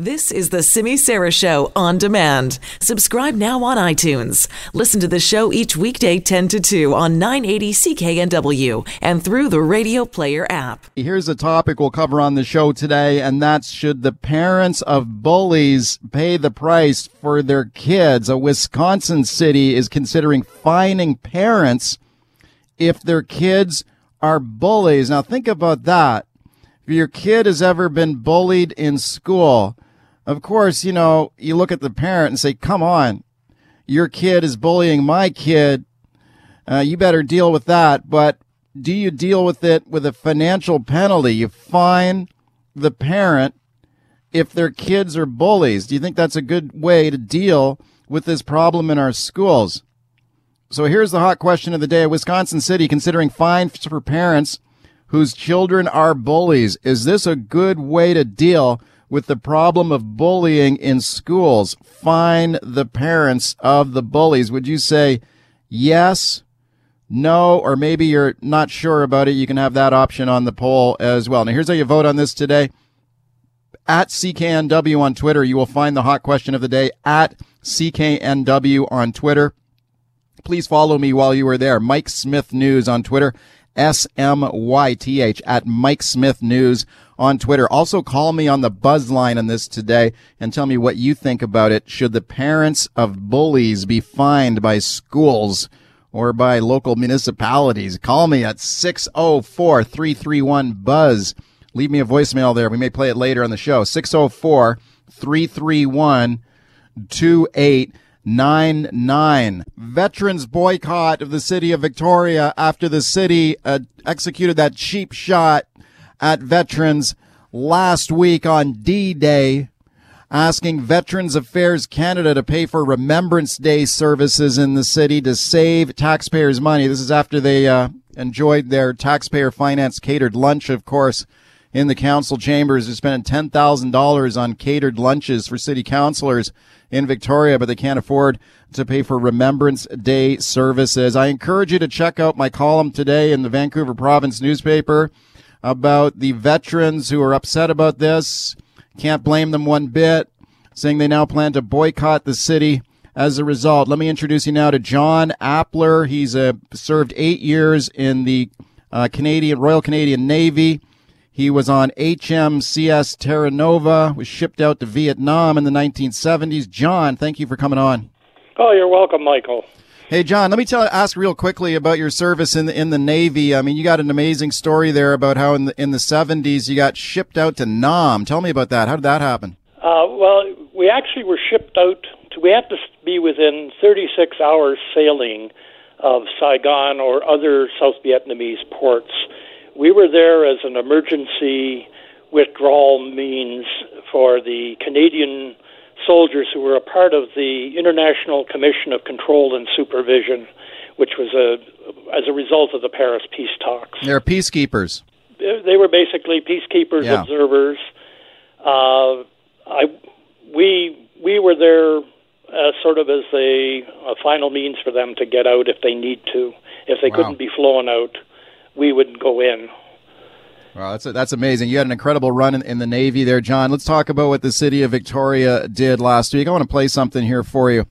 This is the Simi Sarah Show on demand. Subscribe now on iTunes. Listen to the show each weekday 10 to 2 on 980 CKNW and through the Radio Player app. Here's a topic we'll cover on the show today, and that's should the parents of bullies pay the price for their kids? A Wisconsin city is considering fining parents if their kids are bullies. Now think about that. If your kid has ever been bullied in school, of course, you know, you look at the parent and say, come on, your kid is bullying my kid. Uh, you better deal with that. But do you deal with it with a financial penalty? You fine the parent if their kids are bullies. Do you think that's a good way to deal with this problem in our schools? So here's the hot question of the day. Wisconsin City considering fines for parents whose children are bullies. Is this a good way to deal with the problem of bullying in schools. Fine the parents of the bullies. Would you say yes, no, or maybe you're not sure about it? You can have that option on the poll as well. Now, here's how you vote on this today. At CKNW on Twitter, you will find the hot question of the day at CKNW on Twitter. Please follow me while you are there. Mike Smyth News on Twitter. S M Y T H at Mike Smyth News on Twitter. Also call me on the buzz line on this today and tell me what you think about it. Should the parents of bullies be fined by schools or by local municipalities? Call me at 604 331 Buzz. Leave me a voicemail there. We may play it later on the show. 604 331 2899. Veterans boycott of the city of Victoria after the city uh, executed that cheap shot at veterans last week on D Day, asking Veterans Affairs Canada to pay for Remembrance Day services in the city to save taxpayers' money. This is after they uh, enjoyed their taxpayer financed catered lunch, of course, in the council chambers. They're spending $10,000 on catered lunches for city councilors in Victoria, but they can't afford to pay for Remembrance Day services. I encourage you to check out my column today in the Vancouver Province newspaper about the veterans who are upset about this. Can't blame them one bit, saying they now plan to boycott the city as a result. Let me introduce you now to John Appler. He's uh, served eight years in the uh, Canadian Royal Canadian Navy. He was on HMCS Terra Nova, was shipped out to Vietnam in the 1970s. John, thank you for coming on. Oh, you're welcome, Michael. Hey, John, let me tell ask real quickly about your service in the in the Navy. I mean, you got an amazing story there about how in the in the seventies you got shipped out to Nam. Tell me about that. How did that happen? Uh, well, we actually were shipped out. To, we had to be within 36 hours sailing of Saigon or other South Vietnamese ports. We were there as an emergency withdrawal means for the Canadian soldiers who were a part of the International Commission of Control and Supervision, which was a as a result of the Paris peace talks. They're peacekeepers. They were basically peacekeepers, yeah. observers. Uh, I we we were there uh, sort of as a, a, final means for them to get out if they need to. If they wow. couldn't be flown out, we would go in. Wow, that's that's amazing. You had an incredible run in, in, the Navy there, John. Let's talk about what the city of Victoria did last week. I want to play something here for you.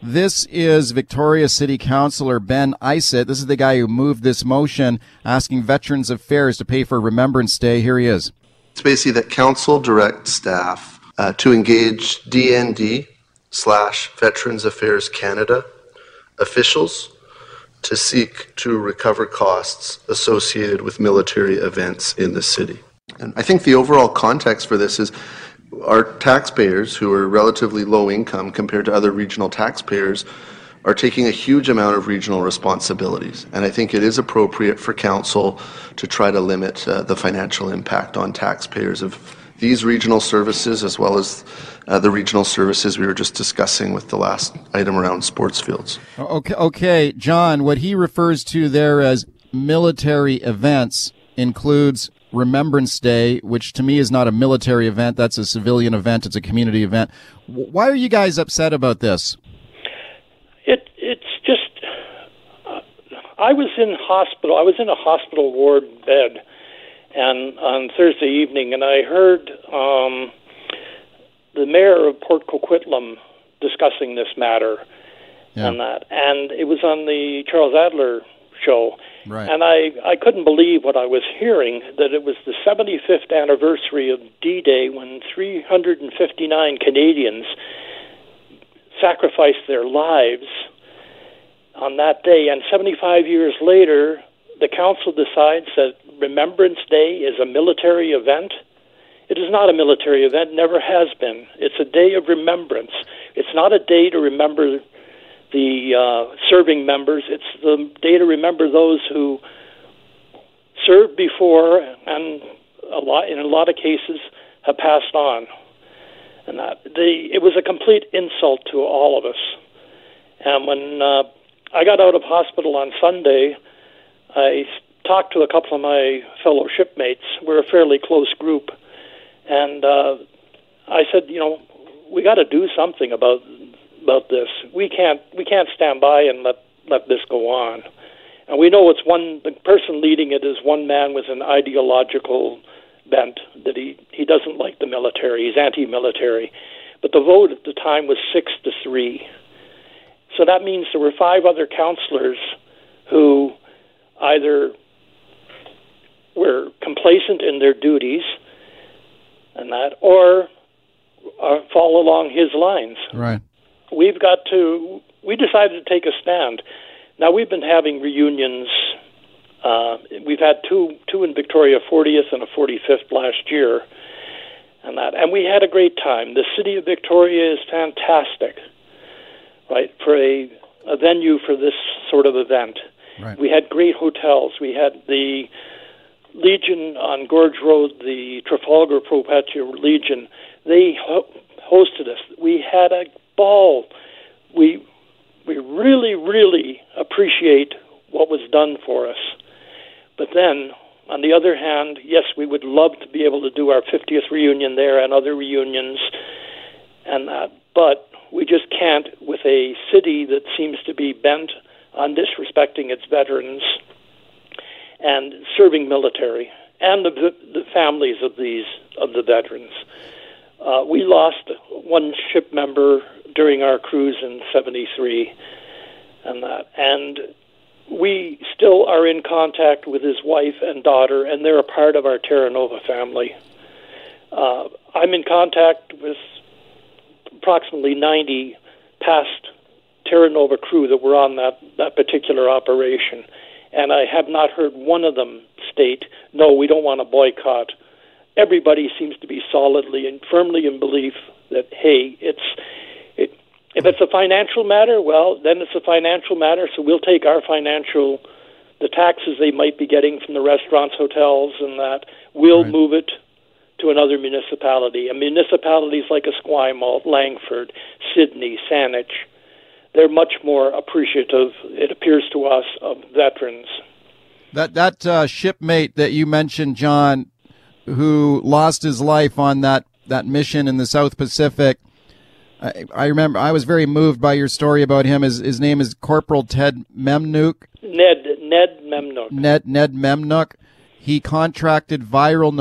This is Victoria City Councilor Ben Isitt. This is the guy who moved this motion asking Veterans Affairs to pay for Remembrance Day. Here he is. It's basically that council directs staff uh, to engage DND slash Veterans Affairs Canada officials to seek to recover costs associated with military events in the city. And I think the overall context for this is our taxpayers, who are relatively low income compared to other regional taxpayers, are taking a huge amount of regional responsibilities. And I think it is appropriate for council to try to limit uh, the financial impact on taxpayers of these regional services as well as uh, the regional services we were just discussing with the last item around sports fields. Okay, okay, John, what he refers to there as military events includes Remembrance Day, which to me is not a military event, that's a civilian event, it's a community event. Why are you guys upset about this? It it's just uh, I was in hospital. I was in a hospital ward bed and on Thursday evening, and I heard um, the mayor of Port Coquitlam discussing this matter Yeah. and that, and it was on the Charles Adler show. Right. And I, I couldn't believe what I was hearing that it was the 75th anniversary of D Day when 359 Canadians sacrificed their lives on that day. And 75 years later, the council decides that Remembrance Day is a military event. It is not a military event, never has been. It's a day of remembrance. It's not a day to remember the uh, serving members. It's the day to remember those who served before and a lot, in a lot of cases, have passed on. And that the it was a complete insult to all of us. And when uh, I got out of hospital on Sunday, I talked to a couple of my fellow shipmates. We're a fairly close group, and uh, I said, you know, we got to do something about about this. We can't we can't stand by and let let this go on. And we know it's one the person leading it is one man with an ideological bent that he he doesn't like the military. He's anti-military. But the vote at the time was six to three. So that means there were five other councillors who either were complacent in their duties and that, or uh, fall along his lines. Right. We've got to. We decided to take a stand. Now we've been having reunions. Uh, we've had two two in Victoria, 40th and a 45th last year, and that, and we had a great time. The city of Victoria is fantastic, right, for a, a venue for this sort of event. Right. We had great hotels. We had the Legion on Gorge Road, the Trafalgar Pro Patria Legion. They ho- hosted us. We had a ball. We we really, really appreciate what was done for us. But then, on the other hand, yes, we would love to be able to do our 50th reunion there and other reunions and that, but we just can't with a city that seems to be bent on disrespecting its veterans and serving military and the, the families of these of the veterans. Uh, we lost one ship member during our cruise in '73, and that, and we still are in contact with his wife and daughter, and they're a part of our Terra Nova family. Uh, I'm in contact with approximately 90 past Terra Nova crew that were on that, that particular operation, and I have not heard one of them state, no, we don't want to boycott. Everybody seems to be solidly and firmly in belief that, hey, it's it, if it's a financial matter, well, then it's a financial matter, so we'll take our financial, the taxes they might be getting from the restaurants, hotels, and that, we'll Right. move it to another municipality. And municipalities like Esquimalt, Langford, Sidney, Saanich, they're much more appreciative, it appears to us, of veterans. That that uh, shipmate that you mentioned, John, who lost his life on that that mission in the South Pacific. I, I remember I was very moved by your story about him. His his name is Corporal Ted Memnuk. Ned Ned Memnook. Ned Ned Memnuk. He contracted viral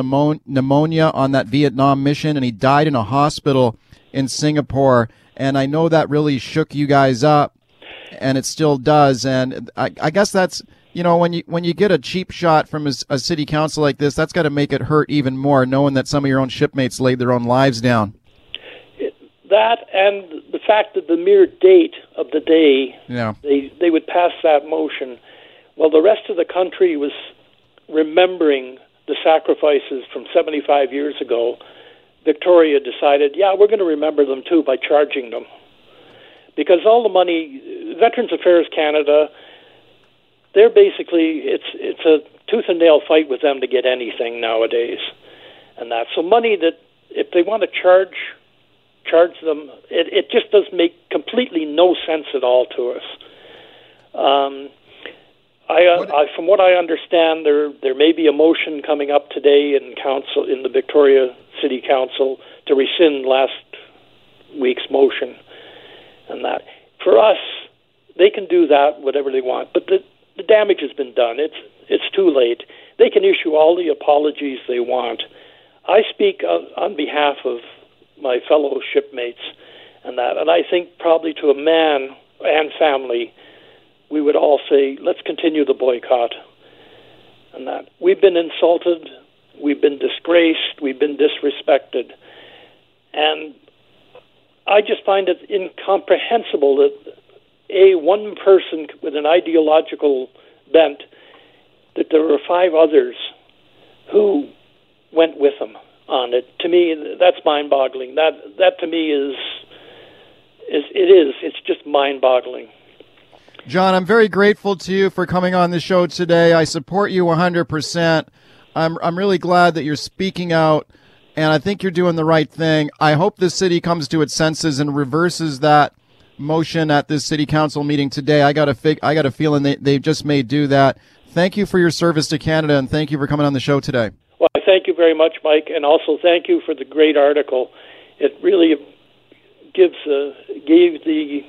pneumonia on that Vietnam mission, and he died in a hospital in Singapore. And I know that really shook you guys up, and it still does. And I, I guess that's you know when you when you get a cheap shot from a city council like this, that's got to make it hurt even more, knowing that some of your own shipmates laid their own lives down. That and the fact that the mere date of the day Yeah, they they would pass that motion, while the rest of the country was remembering the sacrifices from 75 years ago. Victoria decided, yeah, we're going to remember them too by charging them, because all the money, Veterans Affairs Canada, they're basically it's it's a tooth and nail fight with them to get anything nowadays, and that so money that if they want to charge charge them. It, it just does make completely no sense at all to us. Um, I, uh, What- I, from what I understand, there there may be a motion coming up today in council in the Victoria City Council to rescind last week's motion, and that for us, they can do that whatever they want, but the the damage has been done. It's it's too late. They can issue all the apologies they want. I speak on, on behalf of my fellow shipmates and that. And I think probably to a man and family, we would all say, let's continue the boycott. And that we've been insulted, we've been disgraced, we've been disrespected, and I just find it incomprehensible that a one person with an ideological bent that there were five others who went with him on it. To me, that's mind-boggling. That that to me is is it is it's just mind-boggling. John, I'm very grateful to you for coming on the show today. I support you 100%. I'm I'm really glad that you're speaking out and I think you're doing the right thing. I hope the city comes to its senses and reverses that motion at this city council meeting today. I got a fig- I got a feeling they they just may do that. Thank you for your service to Canada and thank you for coming on the show today. Well, thank you very much, Mike, and also thank you for the great article. It really gives uh, gave the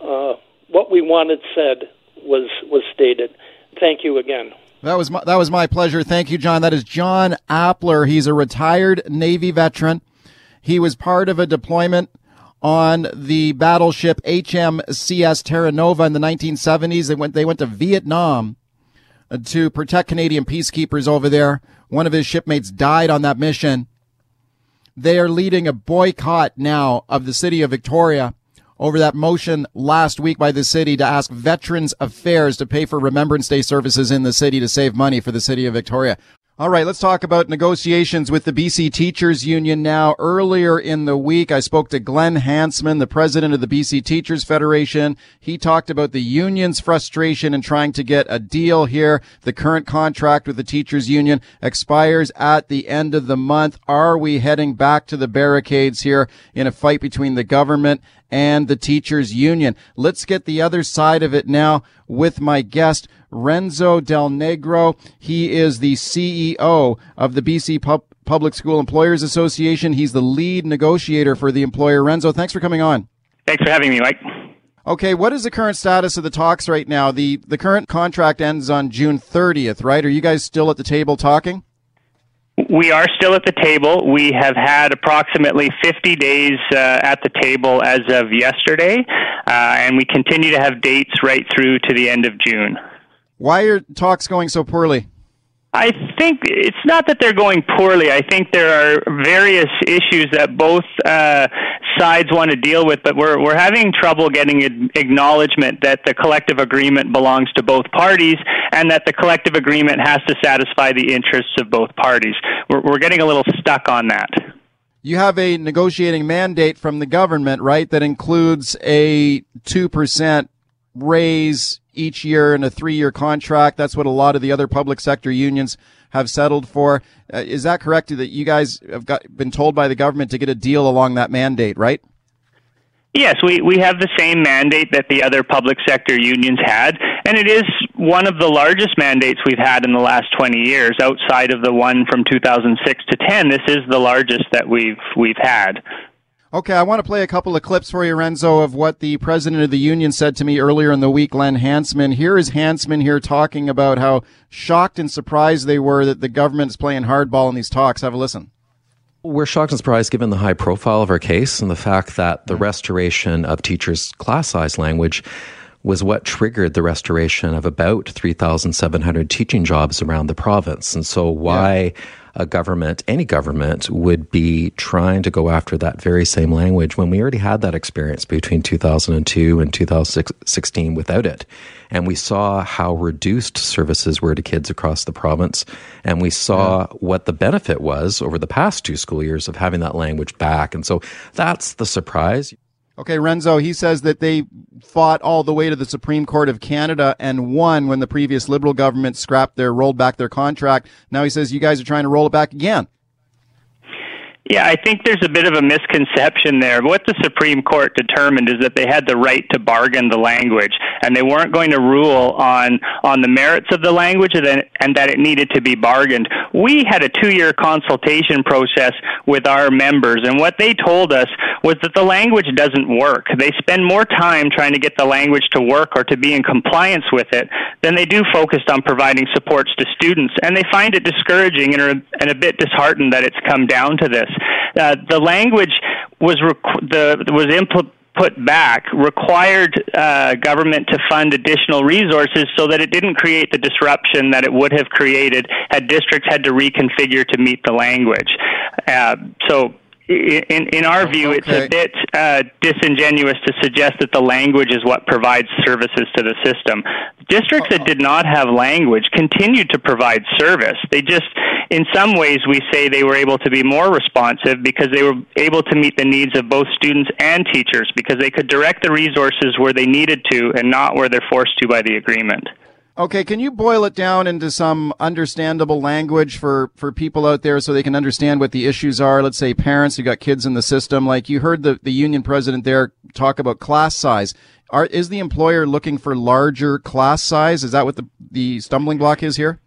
uh, what we wanted said was was stated. Thank you again. That was my, that was my pleasure. Thank you, John. That is John Appler. He's a retired Navy veteran. He was part of a deployment on the battleship HMCS Terra Nova in the 1970s. They went they went to Vietnam to protect Canadian peacekeepers over there. One of his shipmates died on that mission. They are leading a boycott now of the city of Victoria over that motion last week by the city to ask Veterans Affairs to pay for Remembrance Day services in the city to save money for the city of Victoria. All right, let's talk about negotiations with the BC Teachers Union now. Earlier in the week, I spoke to Glen Hansman, the president of the BC Teachers Federation. He talked about the union's frustration in trying to get a deal here. The current contract with the teachers union expires at the end of the month. Are we heading back to the barricades here in a fight between the government and the teachers union? Let's get the other side of it now with my guest. Renzo Del Negro. He is the CEO of the BC Pub- Public School Employers Association. He's the lead negotiator for the employer. Renzo, thanks for coming on. Thanks for having me, Mike. Okay, what is the current status of the talks right now? The the current contract ends on June 30th, right? Are you guys still at the table talking? We are still at the table. We have had approximately 50 days uh, at the table as of yesterday, uh, and we continue to have dates right through to the end of June. Why are talks going so poorly? I think it's not that they're going poorly. I think there are various issues that both uh, sides want to deal with, but we're we're having trouble getting acknowledgement that the collective agreement belongs to both parties and that the collective agreement has to satisfy the interests of both parties. We're, we're getting a little stuck on that. You have a negotiating mandate from the government, right? That includes a two percent raise each year in a three year contract. That's what a lot of the other public sector unions have settled for. Uh, is that correct that you guys have got, been told by the government to get a deal along that mandate, right? Yes, we, we have the same mandate that the other public sector unions had, and it is one of the largest mandates we've had in the last 20 years. Outside of the one from 2006 to 10, this is the largest that we've we've had. Okay, I want to play a couple of clips for you, Renzo, of what the president of the union said to me earlier in the week, Glen Hansman. Here is Hansman here talking about how shocked and surprised they were that the government is playing hardball in these talks. Have a listen. We're shocked and surprised given the high profile of our case and the fact that the restoration of teachers' class size language was what triggered the restoration of about 3,700 teaching jobs around the province. And so, why yeah a government, any government, would be trying to go after that very same language when we already had that experience between 2002 and 2016 without it. And we saw how reduced services were to kids across the province. And we saw yeah. what the benefit was over the past two school years of having that language back. And so that's the surprise. Okay, Renzo, he says that they fought all the way to the Supreme Court of Canada and won when the previous Liberal government scrapped their, rolled back their contract. Now he says you guys are trying to roll it back again. Yeah, I think there's a bit of a misconception there. What the Supreme Court determined is that they had the right to bargain the language, and they weren't going to rule on on the merits of the language, and, and that it needed to be bargained. We had a two-year consultation process with our members, and what they told us was that the language doesn't work. They spend more time trying to get the language to work or to be in compliance with it than they do focused on providing supports to students, and they find it discouraging and are and a bit disheartened that it's come down to this. Uh, the language was rec- the was input put back required uh, government to fund additional resources so that it didn't create the disruption that it would have created had districts had to reconfigure to meet the language. Uh, so in, in our view, okay. it's a bit uh, disingenuous to suggest that the language is what provides services to the system. Districts that did not have language continued to provide service. They just, in some ways, we say they were able to be more responsive because they were able to meet the needs of both students and teachers because they could direct the resources where they needed to and not where they're forced to by the agreement. Okay, can you boil it down into some understandable language for, for people out there so they can understand what the issues are? Let's say parents who got kids in the system, like you heard the, the union president there talk about class size. Are, is the employer looking for larger class size? Is that what the, the stumbling block is here?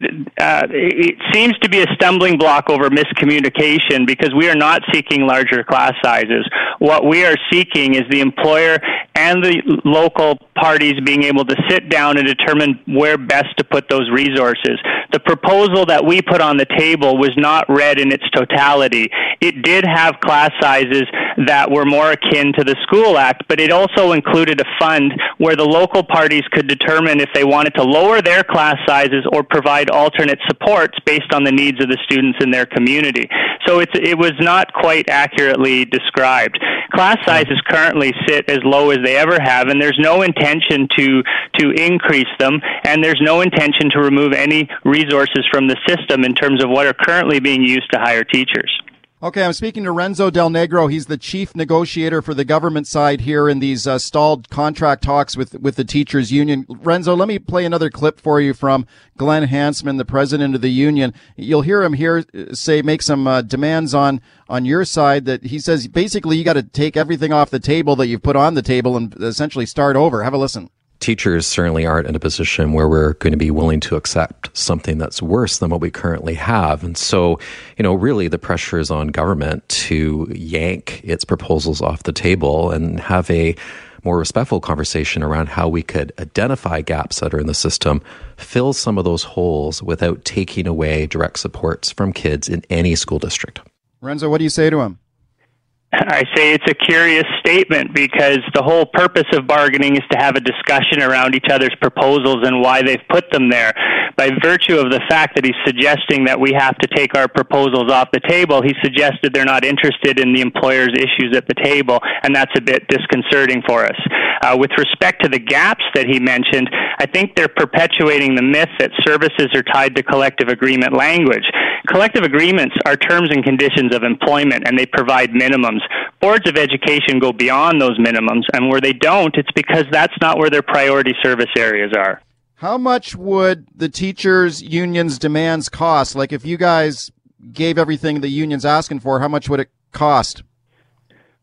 Uh, it seems to be a stumbling block over miscommunication because we are not seeking larger class sizes. What we are seeking is the employer and the local parties being able to sit down and determine where best to put those resources. The proposal that we put on the table was not read in its totality. It did have class sizes that were more akin to the School Act, but it also included a fund where the local parties could determine if they wanted to lower their class sizes or provide alternate supports based on the needs of the students in their community. So it's, it was not quite accurately described. Class sizes currently sit as low as they ever have, and there's no intention to to increase them, and there's no intention to remove any resources from the system in terms of what are currently being used to hire teachers. Okay, I'm speaking to Renzo Del Negro. He's the chief negotiator for the government side here in these uh, stalled contract talks with, with the teachers union. Renzo, let me play another clip for you from Glen Hansman, the president of the union. You'll hear him here uh, say, make some uh, demands on, on your side that he says basically you got to take everything off the table that you've put on the table and essentially start over. Have a listen teachers certainly aren't in a position where we're going to be willing to accept something that's worse than what we currently have. And so, you know, really the pressure is on government to yank its proposals off the table and have a more respectful conversation around how we could identify gaps that are in the system, fill some of those holes without taking away direct supports from kids in any school district. Renzo, what do you say to him? I say it's a curious statement because the whole purpose of bargaining is to have a discussion around each other's proposals and why they've put them there. By virtue of the fact that he's suggesting that we have to take our proposals off the table, he suggested they're not interested in the employer's issues at the table, and that's a bit disconcerting for us. Uh, with respect to the gaps that he mentioned, I think they're perpetuating the myth that services are tied to collective agreement language. Collective agreements are terms and conditions of employment, and they provide minimums. Boards of education go beyond those minimums, and where they don't, it's because that's not where their priority service areas are. How much would the teachers' unions' demands cost? Like, if you guys gave everything the union's asking for, how much would it cost?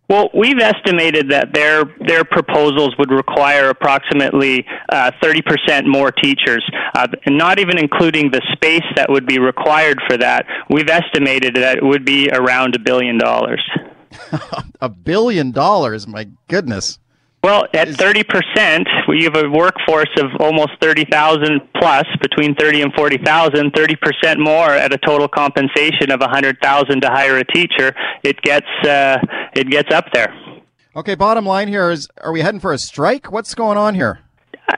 Well, we've estimated that their their proposals would require approximately uh, thirty uh, percent more teachers, uh, and not even including the space that would be required for that. We've estimated that it would be around a billion dollars. a billion dollars, my goodness. Well, at 30%, we have a workforce of almost 30,000 plus, between 30 and 40,000, 30% more at a total compensation of a 100,000 to hire a teacher. It gets uh, it gets up there. Okay, bottom line here is are we heading for a strike? What's going on here?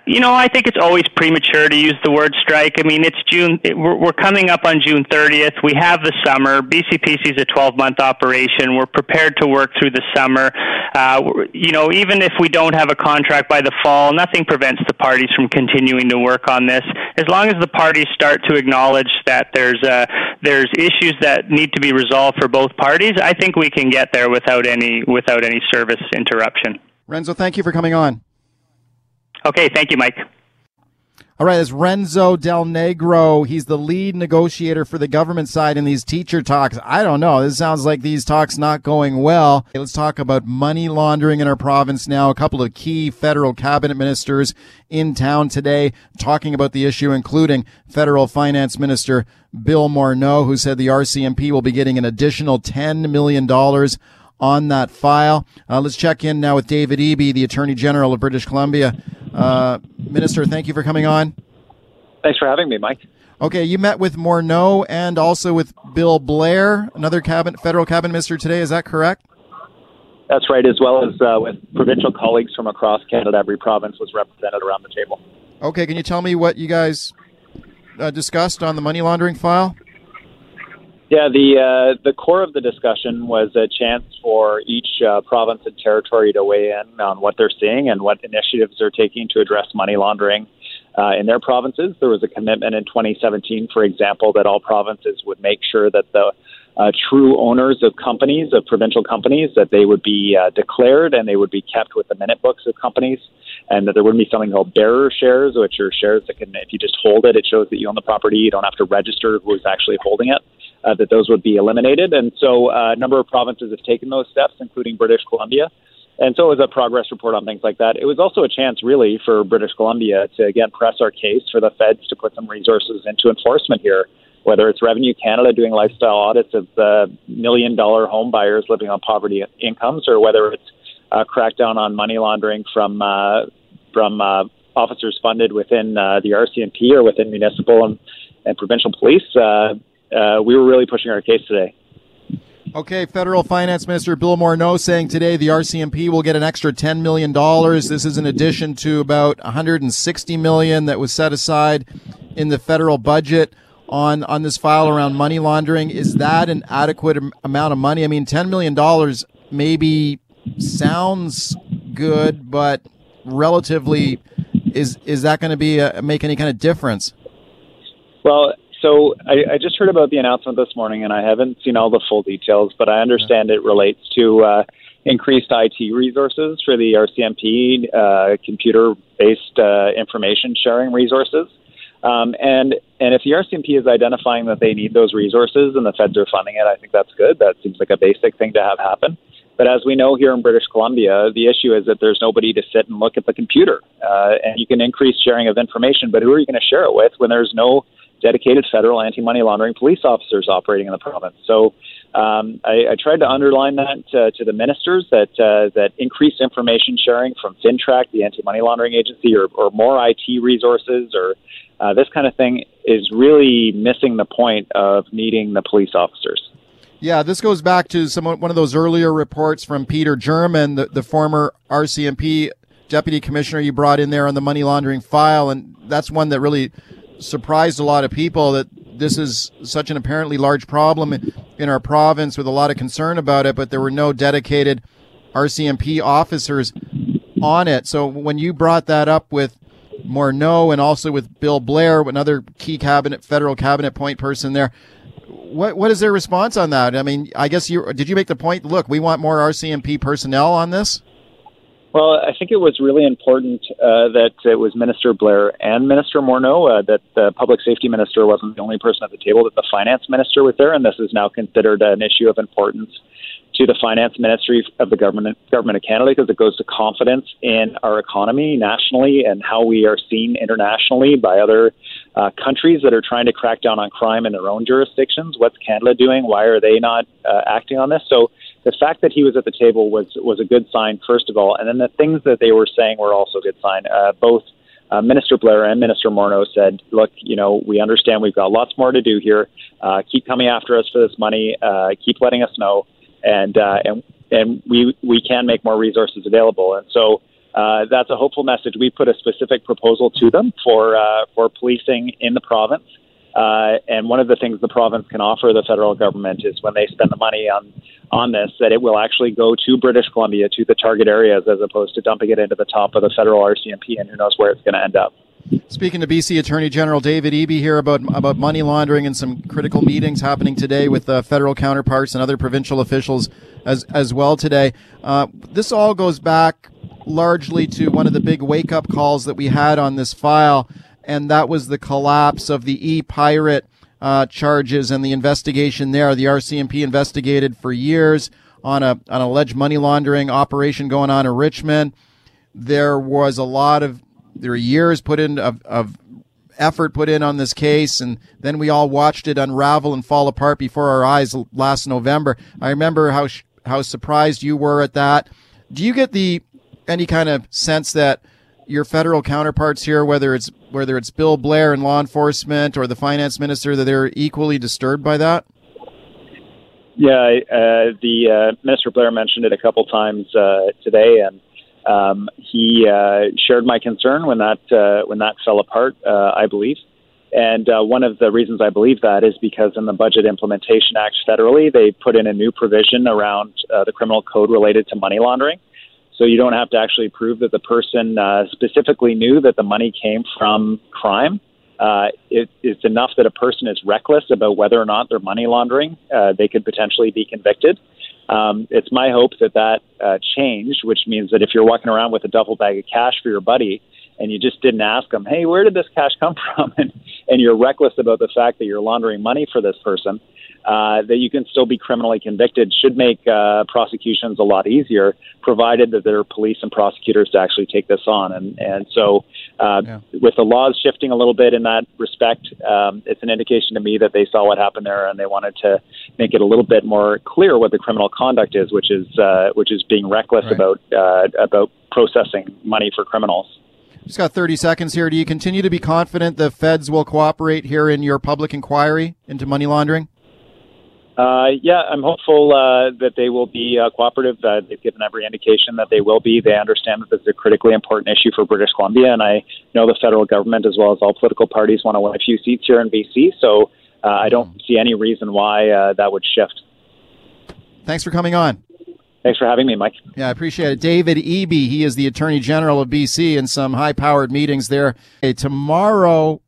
You know, I think it's always premature to use the word strike. I mean, it's June. We're, we're coming up on June 30th. We have the summer. BCPC is a 12-month operation. We're prepared to work through the summer. Uh, you know, even if we don't have a contract by the fall, nothing prevents the parties from continuing to work on this. As long as the parties start to acknowledge that there's uh, there's issues that need to be resolved for both parties, I think we can get there without any without any service interruption. Renzo, thank you for coming on. Okay, thank you, Mike. All right, it's Renzo Del Negro. He's the lead negotiator for the government side in these teacher talks. I don't know. This sounds like these talks not going well. Let's talk about money laundering in our province now. A couple of key federal cabinet ministers in town today talking about the issue, including federal finance minister Bill Morneau, who said the RCMP will be getting an additional $10 million on that file. Uh, let's check in now with David Eby, the Attorney General of British Columbia. Uh, Minister, thank you for coming on. Thanks for having me, Mike. Okay, you met with Morneau and also with Bill Blair, another cabinet, federal cabinet minister today. Is that correct? That's right, as well as uh, with provincial colleagues from across Canada. Every province was represented around the table. Okay, can you tell me what you guys uh, discussed on the money laundering file? Yeah, the uh, the core of the discussion was a chance for each uh, province and territory to weigh in on what they're seeing and what initiatives they're taking to address money laundering uh, in their provinces. There was a commitment in 2017, for example, that all provinces would make sure that the uh, true owners of companies, of provincial companies, that they would be uh, declared and they would be kept with the minute books of companies, and that there wouldn't be something called bearer shares, which are shares that can, if you just hold it, it shows that you own the property. You don't have to register who's actually holding it uh, that those would be eliminated. And so uh, a number of provinces have taken those steps, including British Columbia. And so it was a progress report on things like that. It was also a chance, really, for British Columbia to again press our case for the feds to put some resources into enforcement here, whether it's Revenue Canada doing lifestyle audits of the million dollar home buyers living on poverty incomes, or whether it's a crackdown on money laundering from uh, from uh, officers funded within uh, the RCMP or within municipal and, and provincial police. Uh, uh, we were really pushing our case today. Okay, Federal Finance Minister Bill Morneau saying today the RCMP will get an extra $10 million. This is in addition to about 160 million that was set aside in the federal budget on, on this file around money laundering. Is that an adequate amount of money? I mean, $10 million maybe sounds good, but relatively, is, is that going to be a, make any kind of difference? Well, so I, I, just heard about the announcement this morning, and I haven't seen all the full details, but I understand it relates to uh, increased IT resources for the RCMP, uh, computer-based uh, information sharing resources. Um, and and if the RCMP is identifying that they need those resources and the feds are funding it, I think that's good. That seems like a basic thing to have happen. But as we know here in British Columbia, the issue is that there's nobody to sit and look at the computer. Uh, and you can increase sharing of information, but who are you going to share it with when there's no dedicated federal anti-money laundering police officers operating in the province. So um, I, I, tried to underline that uh, to the ministers that uh, that increased information sharing from FINTRAC, the anti-money laundering agency, or, or more IT resources, or uh, this kind of thing is really missing the point of needing the police officers. Yeah, this goes back to some one of those earlier reports from Peter German, the, the former RCMP deputy commissioner you brought in there on the money laundering file, and that's one that really surprised a lot of people that this is such an apparently large problem in our province with a lot of concern about it, but there were no dedicated RCMP officers on it. So when you brought that up with Morneau and also with Bill Blair, another key cabinet, federal cabinet point person there, what what is their response on that? I mean, I guess you did you make the point? Look, we want more RCMP personnel on this. Well, I think it was really important uh, that it was Minister Blair and Minister Morneau, uh, that the public safety minister wasn't the only person at the table, that the finance minister was there, and this is now considered an issue of importance to the finance ministry of the government government of Canada because it goes to confidence in our economy nationally and how we are seen internationally by other uh, countries that are trying to crack down on crime in their own jurisdictions. What's Canada doing? Why are they not uh, acting on this? So the fact that he was at the table was was a good sign, first of all, and then the things that they were saying were also a good sign. Uh, both uh, Minister Blair and Minister Morneau said, "Look, you know, we understand we've got lots more to do here. Uh, keep coming after us for this money. Uh, keep letting us know, and uh, and and we we can make more resources available." And so. Uh, that's a hopeful message. We put a specific proposal to them for uh, for policing in the province, uh, and one of the things the province can offer the federal government is when they spend the money on on this that it will actually go to British Columbia, to the target areas, as opposed to dumping it into the top of the federal RCMP, and who knows where it's going to end up. Speaking to BC Attorney General David Eby here about about money laundering and some critical meetings happening today with uh, federal counterparts and other provincial officials as as well today. Uh, this all goes back largely to one of the big wake up calls that we had on this file, and that was the collapse of the e pirate uh, charges and the investigation there. The RCMP investigated for years on a an alleged money laundering operation going on in Richmond. There was a lot of there were years put in of, of effort put in on this case, and then we all watched it unravel and fall apart before our eyes last November. I remember how how surprised you were at that. Do you get the any kind of sense that your federal counterparts here, whether it's whether it's Bill Blair and law enforcement or the finance minister, that they're equally disturbed by that? Yeah, uh, the uh, Minister Blair mentioned it a couple times uh, today, and um, he uh, shared my concern when that uh, when that fell apart. Uh, I believe, and one of the reasons I believe that is because in the Budget Implementation Act federally, they put in a new provision around the criminal code related to money laundering. So you don't have to actually prove that the person specifically knew that the money came from crime uh, it, it's enough that a person is reckless about whether or not they're money laundering. Uh, they could potentially be convicted. Um, it's my hope that that uh, change, which means that if you're walking around with a duffel bag of cash for your buddy and you just didn't ask them, hey, where did this cash come from? and, and you're reckless about the fact that you're laundering money for this person, uh, that you can still be criminally convicted should make uh, prosecutions a lot easier, provided that there are police and prosecutors to actually take this on. And and so, uh, yeah. with the laws shifting a little bit in that respect, um, it's an indication to me that they saw what happened there and they wanted to make it a little bit more clear what the criminal conduct is, which is uh, which is being reckless right. about uh, about processing money for criminals. Just got 30 seconds here. Do you continue to be confident the feds will cooperate here in your public inquiry into money laundering? Uh, yeah, I'm hopeful uh, that they will be uh, cooperative. Uh, they've given every indication that they will be. They understand that this is a critically important issue for British Columbia, and I know the federal government, as well as all political parties, want to win a few seats here in BC. So uh, I don't see any reason why uh, that would shift. Thanks for coming on. Thanks for having me, Mike. Yeah, I appreciate it. David Eby, he is the Attorney General of BC in some high powered meetings there. Hey, tomorrow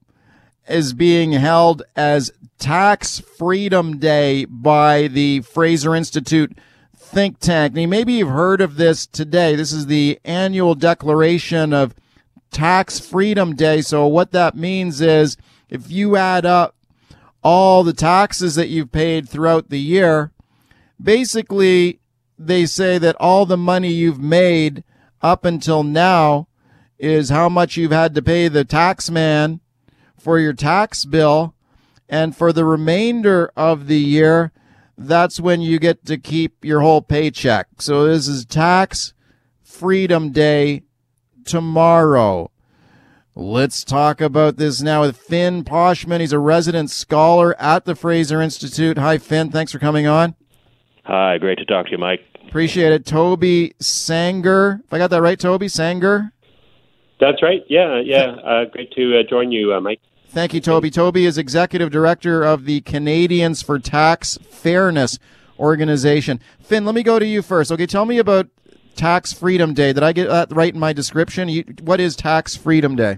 is being held as Tax Freedom Day by the Fraser Institute think tank. Now, maybe you've heard of this today. This is the annual declaration of Tax Freedom Day. So, what that means is if you add up all the taxes that you've paid throughout the year, basically, they say that all the money you've made up until now is how much you've had to pay the tax man for your tax bill. And for the remainder of the year, that's when you get to keep your whole paycheck. So this is tax freedom day tomorrow. Let's talk about this now with Finn Poschmann. He's a resident scholar at the Fraser Institute. Hi, Finn. Thanks for coming on. Hi, great to talk to you, Mike. Appreciate it. Toby Sanger. If I got that right, Toby Sanger? That's right. Yeah, yeah. Uh, great to uh, join you, uh, Mike. Thank you, Toby. Toby is executive director of the Canadians for Tax Fairness organization. Finn, let me go to you first. Okay, tell me about Tax Freedom Day. Did I get that right in my description? You, what is Tax Freedom Day?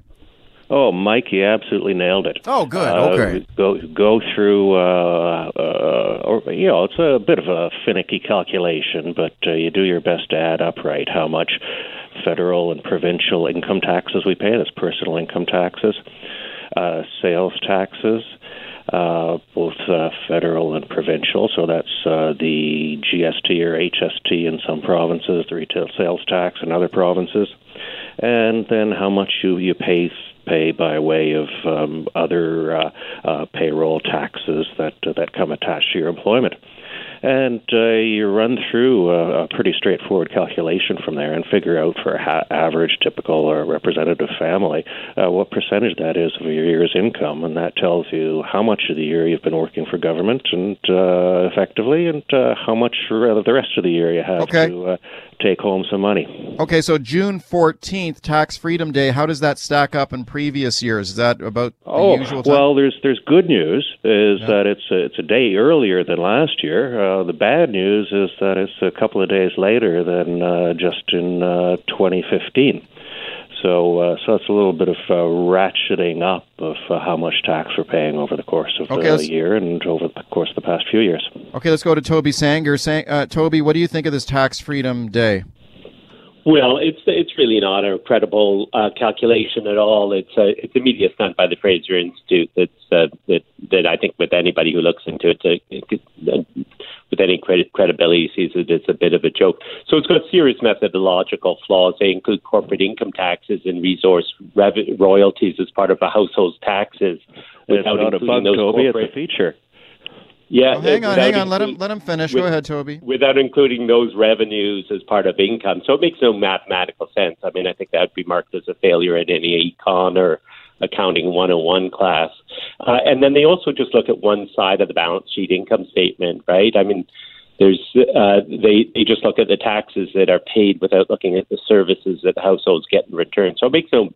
Oh, Mike, you absolutely nailed it. Oh, good. Uh, okay. Go go through. Uh, uh, or you know, it's a bit of a finicky calculation, but uh, you do your best to add up right how much federal and provincial income taxes we pay. That's personal income taxes uh, sales taxes, uh, both uh, federal and provincial. So that's uh, the GST or HST in some provinces, the retail sales tax in other provinces, and then how much you you pay pay by way of um, other uh, uh, payroll taxes that uh, that come attached to your employment and uh, you run through a, a, pretty straightforward calculation from there and figure out for a ha- average, typical, or representative family uh, what percentage that is of your year's income, and that tells you how much of the year you've been working for government and uh, effectively, and uh, how much for the rest of the year you have okay. to uh, take home some money. Okay, so June 14th, Tax Freedom Day, how does that stack up in previous years? Is that about oh, usual time? Well, there's there's good news is yeah. that it's a, it's a day earlier than last year. Uh, the bad news is that it's a couple of days later than uh, just in uh, 2015. So, uh, so it's a little bit of uh, ratcheting up of uh, how much tax we're paying over the course of okay, the year and over the course of the past few years. Okay, let's go to Toby Sanger. Sang, uh, Toby, what do you think of this Tax Freedom Day? Well, it's it's really not a credible uh, calculation at all. It's a it's a media stunt by the Fraser Institute. That's uh, that that I think with anybody who looks into it, uh, with any credit, credibility, sees it as a bit of a joke. So it's got serious methodological flaws. They include corporate income taxes and resource rev- royalties as part of a household's taxes. It's not a bug, Toby. Corporate- it's a feature. Yeah, oh, hang on, hang on. Let him let him finish. with- Go ahead, Toby. without including those revenues as part of income. So it makes no mathematical sense. I mean, I think that would be marked as a failure in any econ or accounting 101 class. Uh, and then they also just look at one side of the balance sheet income statement, right? I mean, there's uh, they they just look at the taxes that are paid without looking at the services that households get in return. So it makes no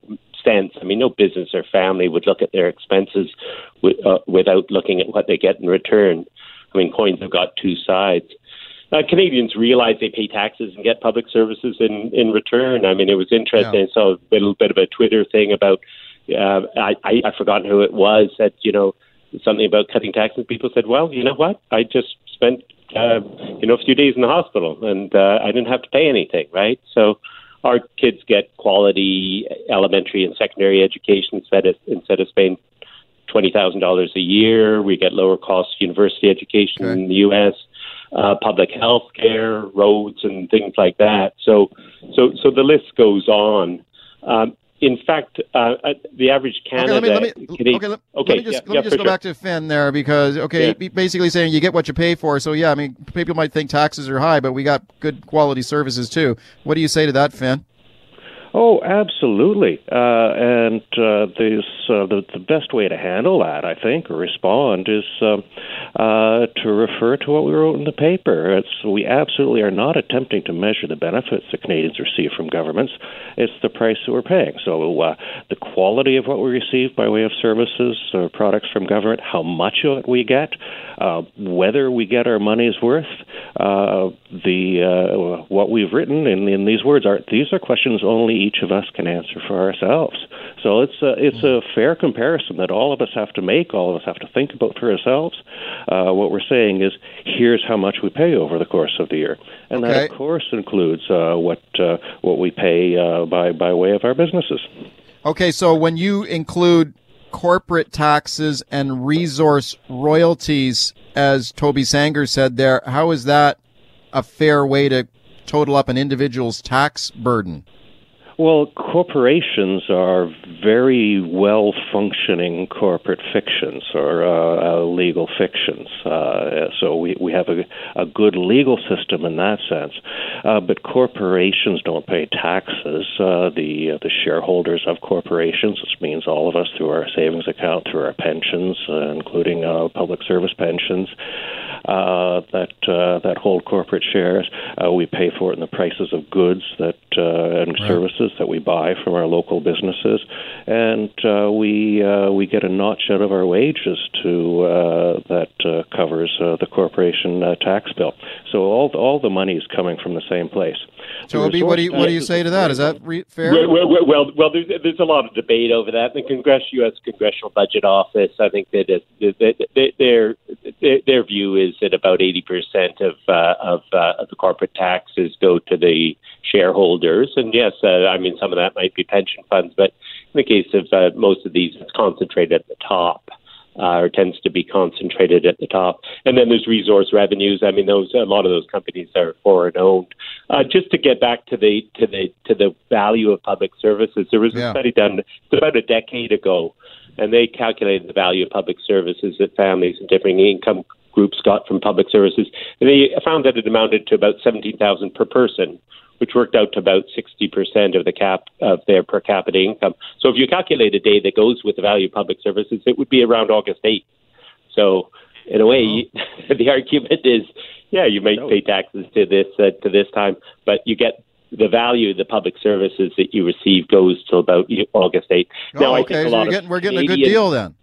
sense. I mean, no business or family would look at their expenses uh, without looking at what they get in return. I mean, coins have got two sides. Uh, Canadians realize they pay taxes and get public services in, in return. I mean, it was interesting. Yeah. I saw a little bit of a Twitter thing about, uh, I, I, I've forgotten who it was, that, you know, something about cutting taxes. People said, well, you know what? I just spent, uh, you know, a few days in the hospital and uh, I didn't have to pay anything, right? So our kids get quality elementary and secondary education instead of, instead of Spain. $20,000 a year. We get lower cost university education okay. in the US, uh, public health care, roads, and things like that. So, so, so the list goes on. Um, in fact, uh, uh the average Canada. Okay, let me, let me, Canadian, okay, let, okay, let me just, yeah, let me yeah, just go sure. back to Finn there because, okay, yeah. basically saying you get what you pay for. So, yeah, I mean, people might think taxes are high, but we got good quality services too. What do you say to that, Finn? Oh, absolutely. Uh, and uh, this, uh, the, the best way to handle that, I think, or respond, is um, uh, to refer to what we wrote in the paper. It's, we absolutely are not attempting to measure the benefits that Canadians receive from governments. It's the price that we're paying. So uh, the quality of what we receive by way of services or products from government, how much of it we get, uh, whether we get our money's worth, uh, the uh, what we've written in, in these words are these are questions only each of us can answer for ourselves. So it's a, it's a fair comparison that all of us have to make, all of us have to think about for ourselves. Uh, what we're saying is here's how much we pay over the course of the year, and that of course includes uh, what uh, what we pay uh, by by way of our businesses. Okay, so when you include corporate taxes and resource royalties, as Toby Sanger said there, how is that a fair way to total up an individual's tax burden? Well, corporations are very well functioning corporate fictions or uh, uh, legal fictions. Uh, so we, we have a, a good legal system in that sense. Uh, but corporations don't pay taxes. Uh, the, uh, the shareholders of corporations, which means all of us through our savings account, through our pensions, uh, including uh, public service pensions, uh, that uh, that hold corporate shares. Uh, we pay for it in the prices of goods that uh, and services that we buy from our local businesses, and uh, we uh, we get a notch out of our wages to uh, that uh, covers uh, the corporation uh, tax bill. So all all the money is coming from the same place. The Toby, what do you what do you say to that? Is that re- fair? Well, well, well, well, well there's, there's a lot of debate over that. The Congress, U.S. Congressional Budget Office, I think that, it, that, that their, their their view is that about 80 percent of uh, of, uh, of the corporate taxes go to the shareholders, and yes, uh, I mean some of that might be pension funds, but in the case of uh, most of these, it's concentrated at the top. Uh, or tends to be concentrated at the top, and then there's resource revenues. I mean, those a lot of those companies are foreign owned. Uh, just to get back to the to the to the value of public services, there was Yeah. a study done about a decade ago, and they calculated the value of public services that families in different income groups got from public services, and they found that it amounted to about seventeen thousand per person, which worked out to about sixty percent of the cap of their per capita income. So if you calculate a day that goes with the value of public services, it would be around August eighth. So in a way, the argument is, yeah, you may pay taxes to this uh, to this time, but you get the value of the public services that you receive goes till about August 8th. Oh, I okay, think a so lot we're getting, we're getting a good deal then.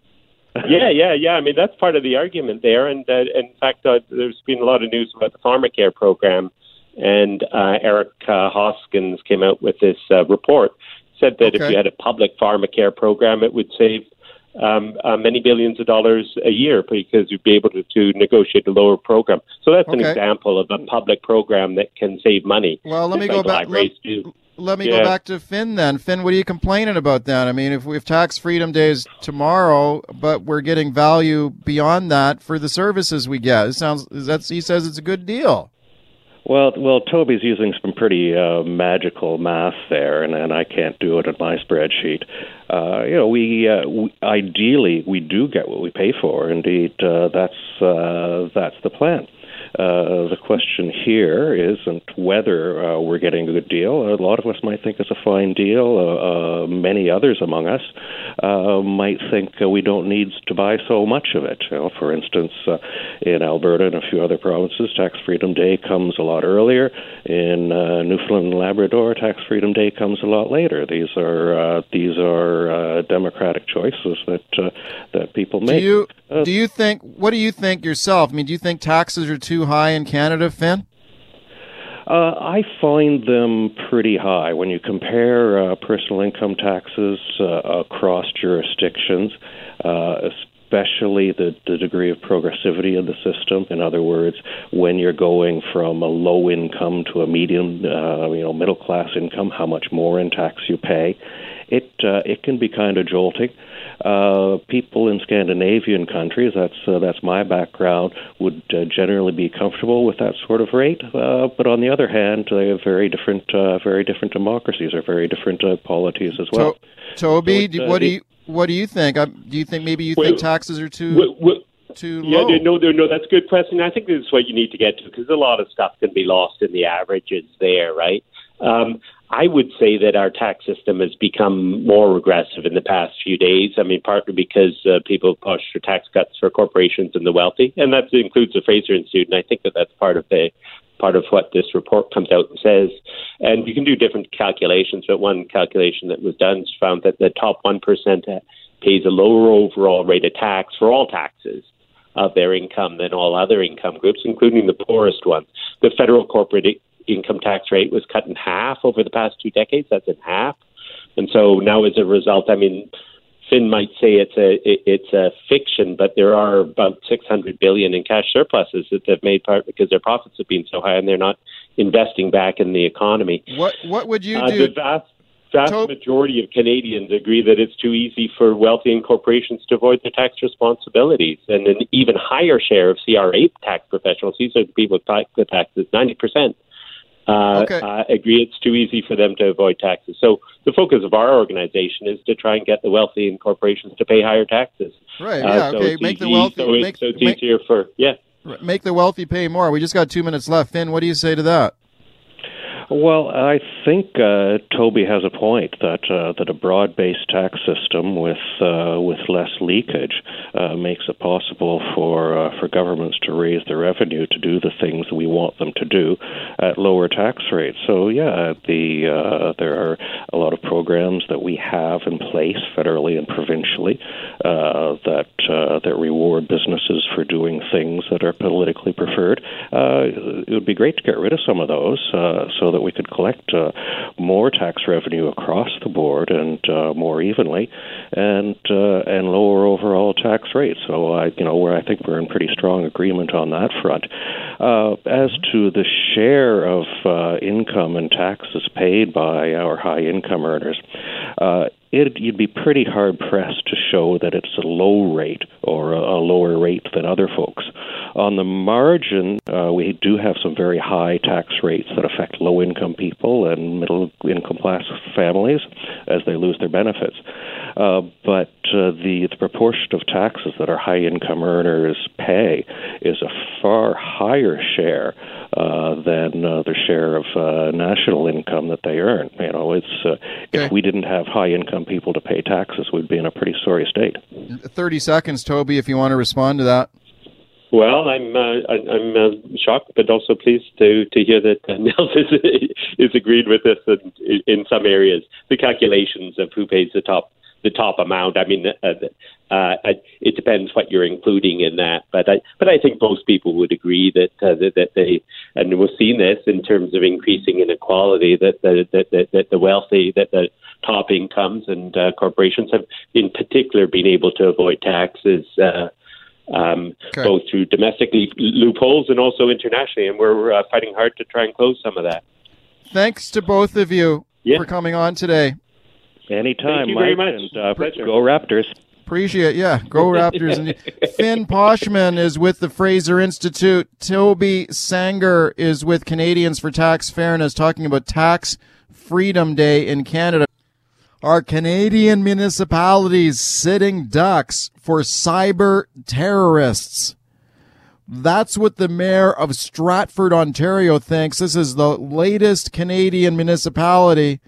yeah, yeah, yeah. I mean, that's part of the argument there. And uh, in fact, uh, there's been a lot of news about the pharmacare program. And uh, Eric uh, Hoskins came out with this uh, report. Said that if you had a public pharmacare program, it would save um, uh, many billions of dollars a year because you'd be able to, to negotiate a lower program. So that's an example of a public program that can save money. Well, let me go back. Let, let me Yeah. go back to Finn then. Finn, what are you complaining about then? I mean, if we have tax freedom days tomorrow, but we're getting value beyond that for the services we get, it sounds that's he says it's a good deal. Well, well, Toby's using some pretty uh, magical math there, and, and I can't do it in my spreadsheet. Uh, you know, we, uh, we ideally we do get what we pay for. Indeed, uh, that's uh, that's the plan. Uh, the question here isn't whether uh, we're getting a good deal. A lot of us might think it's a fine deal. Uh, uh, many others among us uh, might think uh, we don't need to buy so much of it. You know, for instance, uh, in Alberta and a few other provinces, Tax Freedom Day comes a lot earlier. In uh, Newfoundland and Labrador, Tax Freedom Day comes a lot later. These are uh, these are uh, democratic choices that uh, that people make. Do you do you think? What do you think yourself? I mean, do you think taxes are too high in Canada, Finn? Uh, I find them pretty high when you compare uh, personal income taxes uh, across jurisdictions, uh, especially the, the degree of progressivity of the system. In other words, when you're going from a low income to a medium, uh, you know, middle class income, how much more in tax you pay. It uh, it can be kind of jolting. Uh, people in Scandinavian countries, that's uh, that's my background, would uh, generally be comfortable with that sort of rate. Uh, but on the other hand, they have very different, uh, very different democracies or very different uh, polities as well. To- Toby, so what do you what do you think? Um, do you think maybe you well, think taxes are too? Well, well, too yeah, low? no, no, no, that's a good question. I think this is what you need to get to because a lot of stuff can be lost in the averages there, right? Um, I would say that our tax system has become more regressive in the past few days. I mean, partly because uh, people push for tax cuts for corporations and the wealthy, and that includes the Fraser Institute. And I think that that's part of the part of what this report comes out and says. And you can do different calculations, but one calculation that was done found that the top one percent pays a lower overall rate of tax for all taxes of their income than all other income groups, including the poorest ones. The federal corporate income tax rate was cut in half over the past two decades. That's in half. And so now, as a result, I mean, Finn might say it's a it's a fiction, but there are about 600 billion in cash surpluses that they've made part because their profits have been so high and they're not investing back in the economy. What what would you uh, do? The vast vast majority of Canadians agree that it's too easy for wealthy and corporations to avoid their tax responsibilities, and an even higher share of CRA tax professionals, these are the people who pay the taxes, 90 percent uh, okay. uh, agree it's too easy for them to avoid taxes. So the focus of our organization is to try and get the wealthy and corporations to pay higher taxes. Right. Uh, yeah. so okay. Make easy, the wealthy. So, make, it's, so it's make, easier for yeah. Make the wealthy pay more. We just got two minutes left. Finn, what do you say to that? Well, I think uh, Toby has a point that uh, that a broad-based tax system with uh, with less leakage uh, makes it possible for uh, for governments to raise their revenue to do the things we want them to do at lower tax rates. So yeah, the uh, there are a lot of programs that we have in place federally and provincially that that reward businesses for doing things that are politically preferred. it would be great to get rid of some of those so that we could collect uh, more tax revenue across the board and uh, more evenly, and uh, and lower overall tax rates. So I, you know, where I think we're in pretty strong agreement on that front. Uh, as to the share of uh, income and taxes paid by our high income earners, uh, it, you'd be pretty hard pressed to show that it's a low rate or a, a lower rate than other folks. On the margin, uh, we do have some very high tax rates that affect low income people and middle income class families as they lose their benefits. Uh, but uh, the, the proportion of taxes that our high income earners pay is a far higher share uh, than uh, the share of uh, national income that they earn. You know, it's uh, okay. if we didn't have high income people to pay taxes, we'd be in a pretty sorry state. Thirty seconds, Toby, if you want to respond to that. Well, I'm uh, I'm uh, shocked, but also pleased to to hear that uh, Nels is is agreed with this in, in some areas. The calculations of who pays the top the top amount. I mean, uh, uh, it depends what you're including in that, but I but I think most people would agree that uh, that, that they and we've seen this in terms of increasing inequality that that that, that, that the wealthy that the top incomes and uh, corporations have in particular been able to avoid taxes. Uh, um, okay. both through domestic loopholes and also internationally. And we're uh, fighting hard to try and close some of that. Thanks to both of you yeah. for coming on today. Anytime, Thank you Mike, very much. And, uh, Go Raptors. Appreciate, yeah. Go Raptors. and Finn Poschmann is with the Fraser Institute. Toby Sanger is with Canadians for Tax Fairness, talking about Tax Freedom Day in Canada. Are Canadian municipalities sitting ducks for cyber terrorists? That's what the mayor of Stratford, Ontario thinks. This is the latest Canadian municipality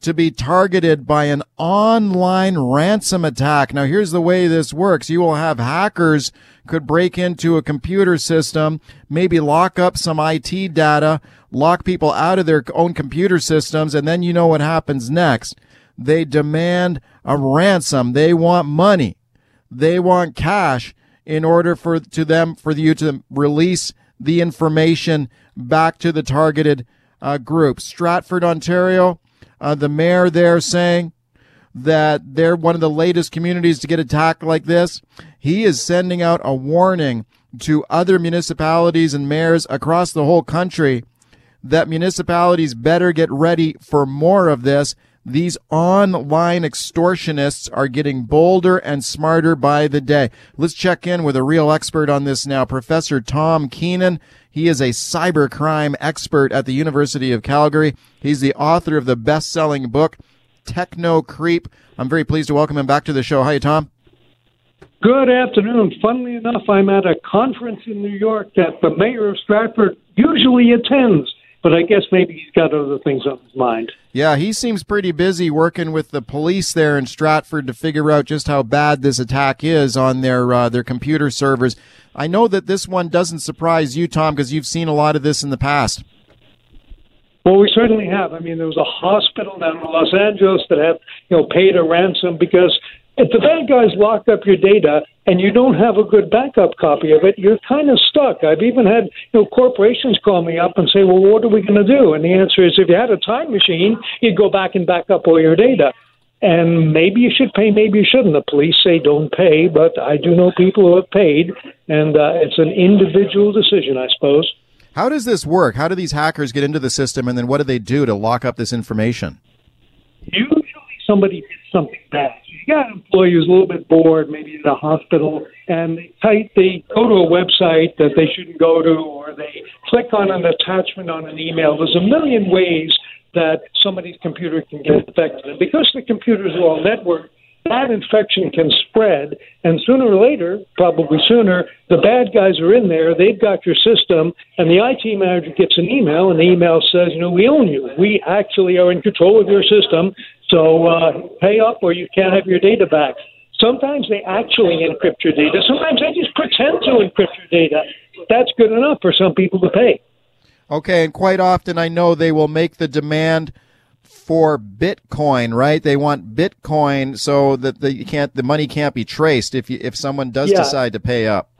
to be targeted by an online ransom attack. Now, here's the way this works. You will have hackers could break into a computer system, maybe lock up some IT data, lock people out of their own computer systems, and then you know what happens next. They demand a ransom. They want money. They want cash in order for to them for you to release the information back to the targeted uh, group. Stratford, Ontario, uh, the mayor there saying that they're one of the latest communities to get attacked like this. He is sending out a warning to other municipalities and mayors across the whole country that municipalities better get ready for more of this these online extortionists are getting bolder and smarter by the day. Let's check in with a real expert on this now, Professor Tom Keenan. He is a cybercrime expert at the University of Calgary. He's the author of the best-selling book, Technocreep. I'm very pleased to welcome him back to the show. Hi, Tom. Good afternoon. Funnily enough, I'm at a conference in New York that the mayor of Stratford usually attends but I guess maybe he's got other things on his mind. Yeah, he seems pretty busy working with the police there in Stratford to figure out just how bad this attack is on their uh, their computer servers. I know that this one doesn't surprise you, Tom, because you've seen a lot of this in the past. Well, we certainly have. I mean, there was a hospital down in Los Angeles that had, you know, paid a ransom because if the bad guys lock up your data and you don't have a good backup copy of it, you're kind of stuck. I've even had you know corporations call me up and say, "Well, what are we going to do?" And the answer is, if you had a time machine, you'd go back and back up all your data. And maybe you should pay, maybe you shouldn't. The police say don't pay, but I do know people who have paid, and uh, it's an individual decision, I suppose. How does this work? How do these hackers get into the system, and then what do they do to lock up this information? Usually, somebody did something bad You got an employee who's a little bit bored, maybe at a hospital, and they type, they go to a website that they shouldn't go to, or they click on an attachment on an email. There's a million ways that somebody's computer can get infected, and because the computers are all networked, that infection can spread, and sooner or later, probably sooner, the bad guys are in there. They've got your system, and the IT manager gets an email, and the email says, "You know, we own you. We actually are in control of your system. So uh, pay up, or you can't have your data back." Sometimes they actually encrypt your data. Sometimes they just pretend to encrypt your data. That's good enough for some people to pay. Okay, and quite often I know they will make the demand for Bitcoin, right? They want Bitcoin so that the can't the money can't be traced if you, if someone does yeah. decide to pay up.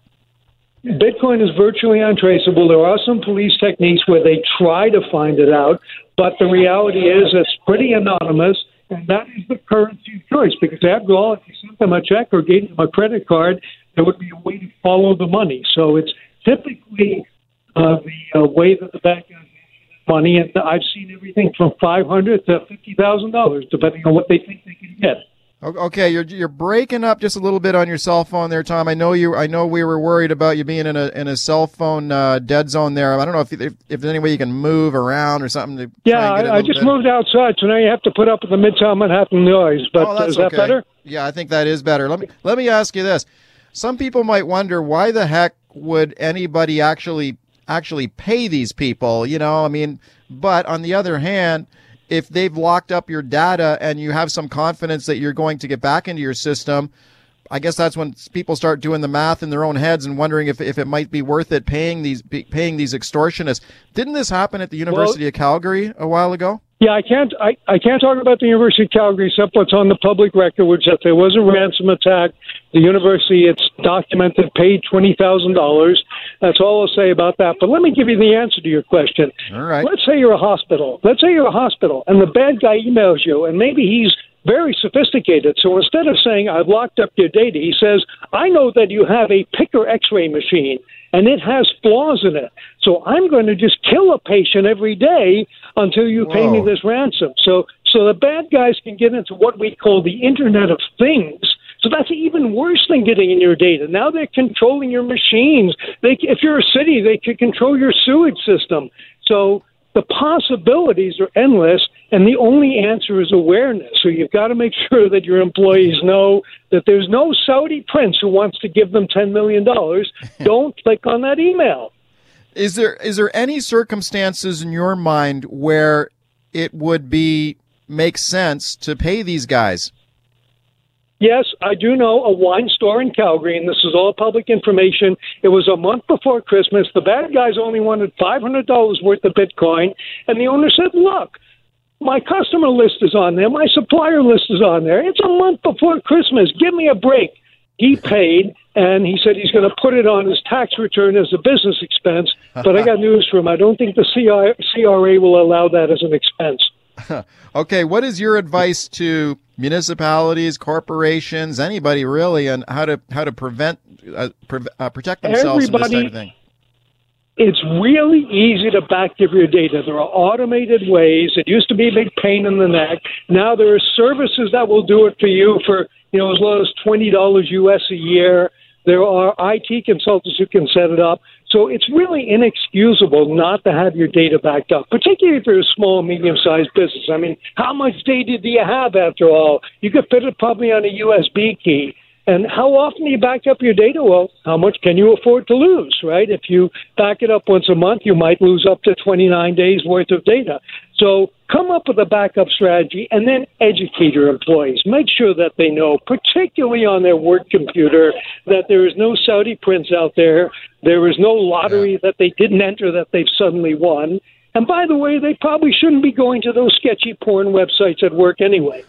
Bitcoin is virtually untraceable. There are some police techniques where they try to find it out, but the reality is it's pretty anonymous, and that is the currency of choice. Because after all, if you sent them a check or gave them a credit card, there would be a way to follow the money. So it's typically uh, the uh, way that the bank money, and I've seen everything from five hundred to fifty thousand dollars, depending on what they think they can get. Okay, you're you're breaking up just a little bit on your cell phone there, Tom. I know you. I know we were worried about you being in a in a cell phone uh, dead zone there. I don't know if, if, if there's any way you can move around or something to. Yeah, I, I just bit. moved outside, so now you have to put up with the Midtown Manhattan noise. But oh, is that better? Yeah, I think that is better. Let me let me ask you this: Some people might wonder why the heck would anybody actually actually pay these people? You know, I mean, but on the other hand if they've locked up your data and you have some confidence that you're going to get back into your system, I guess that's when people start doing the math in their own heads and wondering if, if it might be worth it paying these paying these extortionists. Didn't this happen at the University well, of Calgary a while ago? Yeah, I can't. I, I can't talk about the University of Calgary except what's on the public record, which that there was a ransom attack. The university, it's documented, paid twenty thousand dollars. That's all I'll say about that. But let me give you the answer to your question. All right. Let's say you're a hospital. Let's say you're a hospital, and the bad guy emails you, and maybe he's very sophisticated. So instead of saying, I've locked up your data, he says, I know that you have a picker x ray machine and it has flaws in it. So I'm going to just kill a patient every day until you Whoa. pay me this ransom. So so the bad guys can get into what we call the Internet of Things So that's even worse than getting in your data. Now they're controlling your machines. They, if you're a city, they can control your sewage system. So the possibilities are endless, and the only answer is awareness. So you've got to make sure that your employees know that there's no Saudi prince who wants to give them $10 million. Don't click on that email. Is there is there any circumstances in your mind where it would be make sense to pay these guys? Yes, I do know a wine store in Calgary, and this is all public information. It was a month before Christmas. The bad guys only wanted $500 worth of Bitcoin, and the owner said, Look, my customer list is on there, my supplier list is on there. It's a month before Christmas. Give me a break. He paid, and he said he's going to put it on his tax return as a business expense. But I got news for him. I don't think the CRA will allow that as an expense. okay, what is your advice to municipalities, corporations, anybody really, on how to how to prevent uh, pre- uh, protect themselves Everybody, from this type of thing? It's really easy to backgive your data. There are automated ways. It used to be a big pain in the neck. Now there are services that will do it for you for you know as low as twenty dollars US a year. There are IT consultants who can set it up. So it's really inexcusable not to have your data backed up, particularly if you're a small, medium sized business. I mean, how much data do you have after all? You could fit it probably on a USB key. And how often do you back up your data? Well, how much can you afford to lose, right? If you back it up once a month, you might lose up to 29 days worth of data. So come up with a backup strategy and then educate your employees. Make sure that they know, particularly on their work computer, that there is no Saudi prince out there. There is no lottery yeah. that they didn't enter that they've suddenly won. And by the way, they probably shouldn't be going to those sketchy porn websites at work anyway.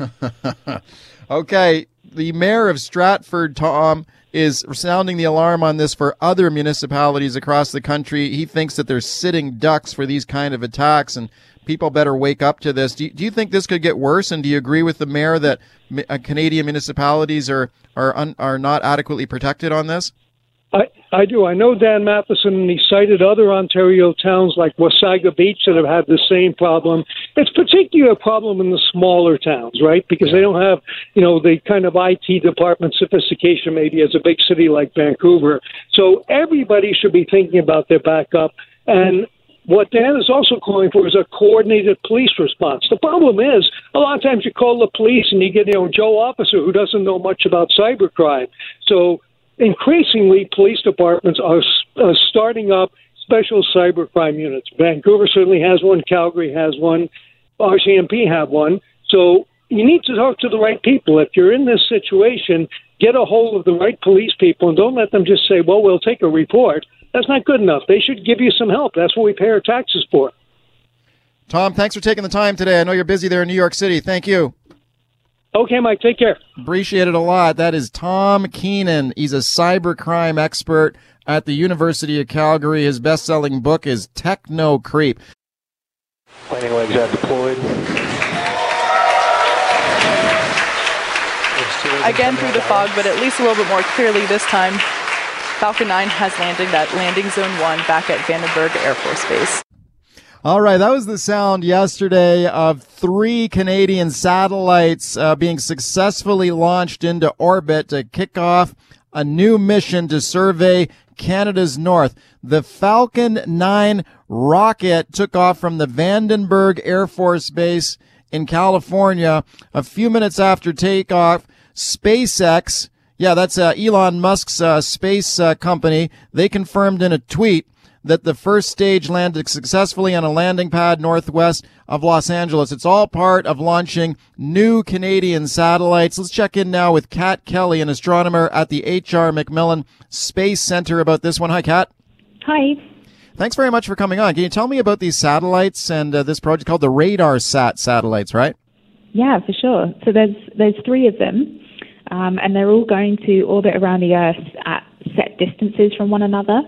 okay the mayor of Stratford, Tom, is sounding the alarm on this for other municipalities across the country. He thinks that they're sitting ducks for these kind of attacks, and people better wake up to this. Do you, do you think this could get worse? And do you agree with the mayor that uh, Canadian municipalities are are un, are not adequately protected on this? I, I do. I know Dan Mathieson, and he cited other Ontario towns like Wasaga Beach that have had the same problem. It's particularly a problem in the smaller towns, right? Because they don't have, you know, the kind of IT department sophistication maybe as a big city like Vancouver. So everybody should be thinking about their backup. And what Dan is also calling for is a coordinated police response. The problem is, a lot of times you call the police and you get, you know, Joe officer who doesn't know much about cybercrime. So increasingly, police departments are starting up special cybercrime units. Vancouver certainly has one. Calgary has one. RCMP have one. So you need to talk to the right people. If you're in this situation, get a hold of the right police people and don't let them just say, well, we'll take a report. That's not good enough. They should give you some help. That's what we pay our taxes for. Tom, thanks for taking the time today. I know you're busy there in New York City. Thank you. Okay, Mike. Take care. Appreciate it a lot. That is Tom Keenan. He's a cybercrime expert at the University of Calgary. His best-selling book is Technocreep. Landing legs are deployed. Again through the fog, but at least a little bit more clearly this time. Falcon 9 has landed at landing zone 1 back at Vandenberg Air Force Base. All right, that was the sound yesterday of three Canadian satellites uh, being successfully launched into orbit to kick off a new mission to survey Canada's north. The Falcon 9 rocket took off from the Vandenberg Air Force Base in California a few minutes after takeoff. SpaceX, yeah, that's uh, Elon Musk's uh, space uh, company, they confirmed in a tweet that the first stage landed successfully on a landing pad northwest of Los Angeles. It's all part of launching new Canadian satellites. Let's check in now with Kat Kelly, an astronomer at the H.R. MacMillan Space Center about this one. Hi, Kat. Hi. Thanks very much for coming on. Can you tell me about these satellites and uh, this project called the RadarSat satellites, right? Yeah, for sure. So there's there's three of them, um, and they're all going to orbit around the Earth at set distances from one another.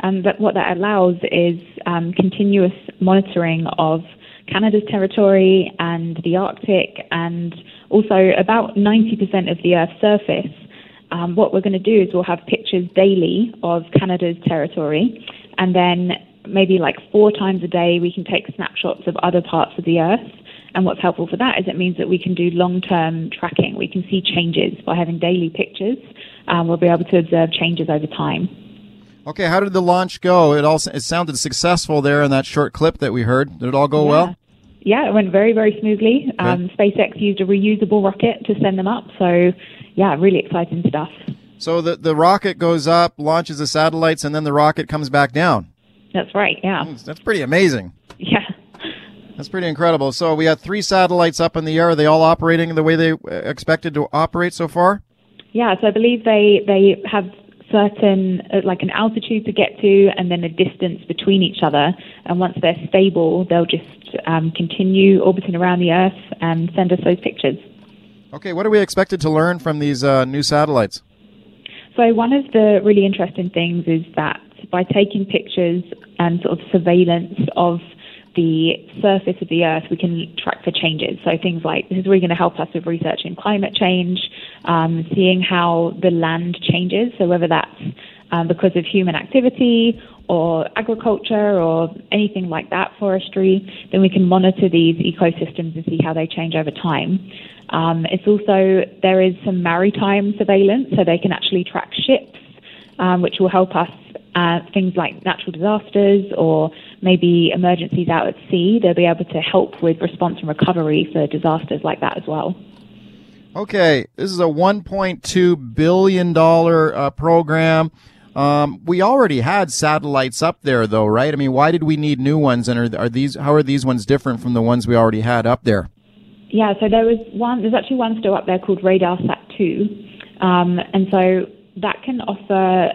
Um, but what that allows is um, continuous monitoring of Canada's territory and the Arctic, and also about 90% of the Earth's surface. Um, what we're going to do is we'll have pictures daily of Canada's territory, and then maybe like four times a day we can take snapshots of other parts of the Earth. And what's helpful for that is it means that we can do long-term tracking. We can see changes by having daily pictures. Um, we'll be able to observe changes over time. Okay, how did the launch go? It all it sounded successful there in that short clip that we heard. Did it all go yeah. well? Yeah, it went very, very smoothly. Um, SpaceX used a reusable rocket to send them up. So, yeah, really exciting stuff. So the the rocket goes up, launches the satellites, and then the rocket comes back down. That's right. Yeah. That's pretty amazing. That's pretty incredible. So we had three satellites up in the air. Are they all operating the way they uh, expected to operate so far? Yeah. So I believe they they have certain uh, like an altitude to get to and then a distance between each other and once they're stable they'll just um, continue orbiting around the earth and send us those pictures okay what are we expected to learn from these uh, new satellites so one of the really interesting things is that by taking pictures and sort of surveillance of the surface of the Earth, we can track for changes. So things like this is really going to help us with researching climate change, um, seeing how the land changes. So whether that's um, because of human activity or agriculture or anything like that, forestry, then we can monitor these ecosystems and see how they change over time. Um, it's also there is some maritime surveillance, so they can actually track ships, um, which will help us uh, things like natural disasters or maybe emergencies out at sea. They'll be able to help with response and recovery for disasters like that as well. Okay, this is a 1.2 billion dollar uh, program. Um, we already had satellites up there, though, right? I mean, why did we need new ones? And are, are these how are these ones different from the ones we already had up there? Yeah, so there was one. There's actually one still up there called RadarSat two, um, and so that can offer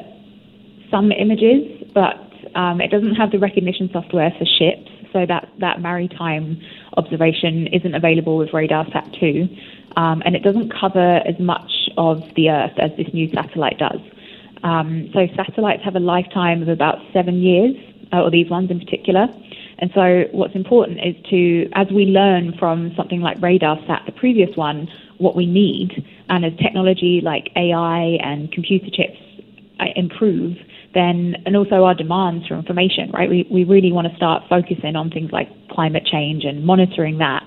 some images, but um, it doesn't have the recognition software for ships, so that, that maritime observation isn't available with RadarSat 2. Um, and it doesn't cover as much of the Earth as this new satellite does. Um, so satellites have a lifetime of about seven years, uh, or these ones in particular. And so what's important is to, as we learn from something like RadarSat, the previous one, what we need, and as technology like AI and computer chips uh, improve, then and also our demands for information, right? We we really want to start focusing on things like climate change and monitoring that.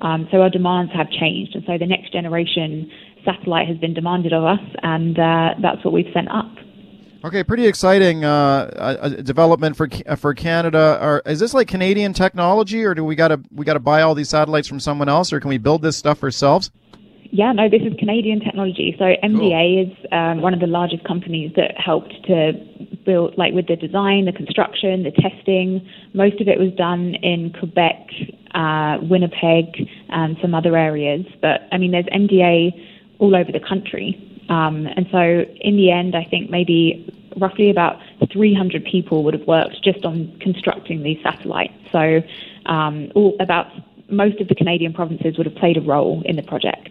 Um, so our demands have changed, and so the next generation satellite has been demanded of us, and uh, that's what we've sent up. Okay, pretty exciting uh, development for for Canada. Are, is this like Canadian technology, or do we got to we got to buy all these satellites from someone else, or can we build this stuff ourselves? Yeah, no, this is Canadian technology. So MDA cool. is um, one of the largest companies that helped to build, like with the design, the construction, the testing. Most of it was done in Quebec, uh, Winnipeg, and some other areas. But I mean, there's MDA all over the country. Um, and so in the end, I think maybe roughly about 300 people would have worked just on constructing these satellites. So um, all, about most of the Canadian provinces would have played a role in the project.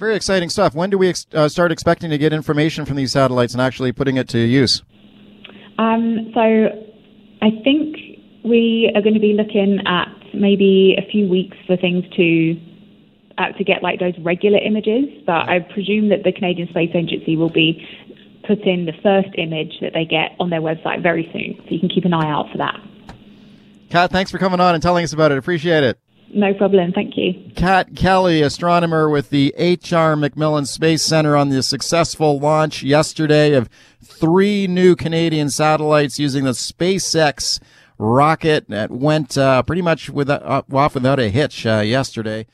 Very exciting stuff. When do we ex- uh, start expecting to get information from these satellites and actually putting it to use? Um, so I think we are going to be looking at maybe a few weeks for things to uh, to get like those regular images. But I presume that the Canadian Space Agency will be putting the first image that they get on their website very soon. So you can keep an eye out for that. Kat, thanks for coming on and telling us about it. Appreciate it. No problem. Thank you. Kat Kelly, astronomer with the H.R. MacMillan Space Center, on the successful launch yesterday of three new Canadian satellites using the SpaceX rocket that went uh, pretty much without, uh, off without a hitch uh, yesterday.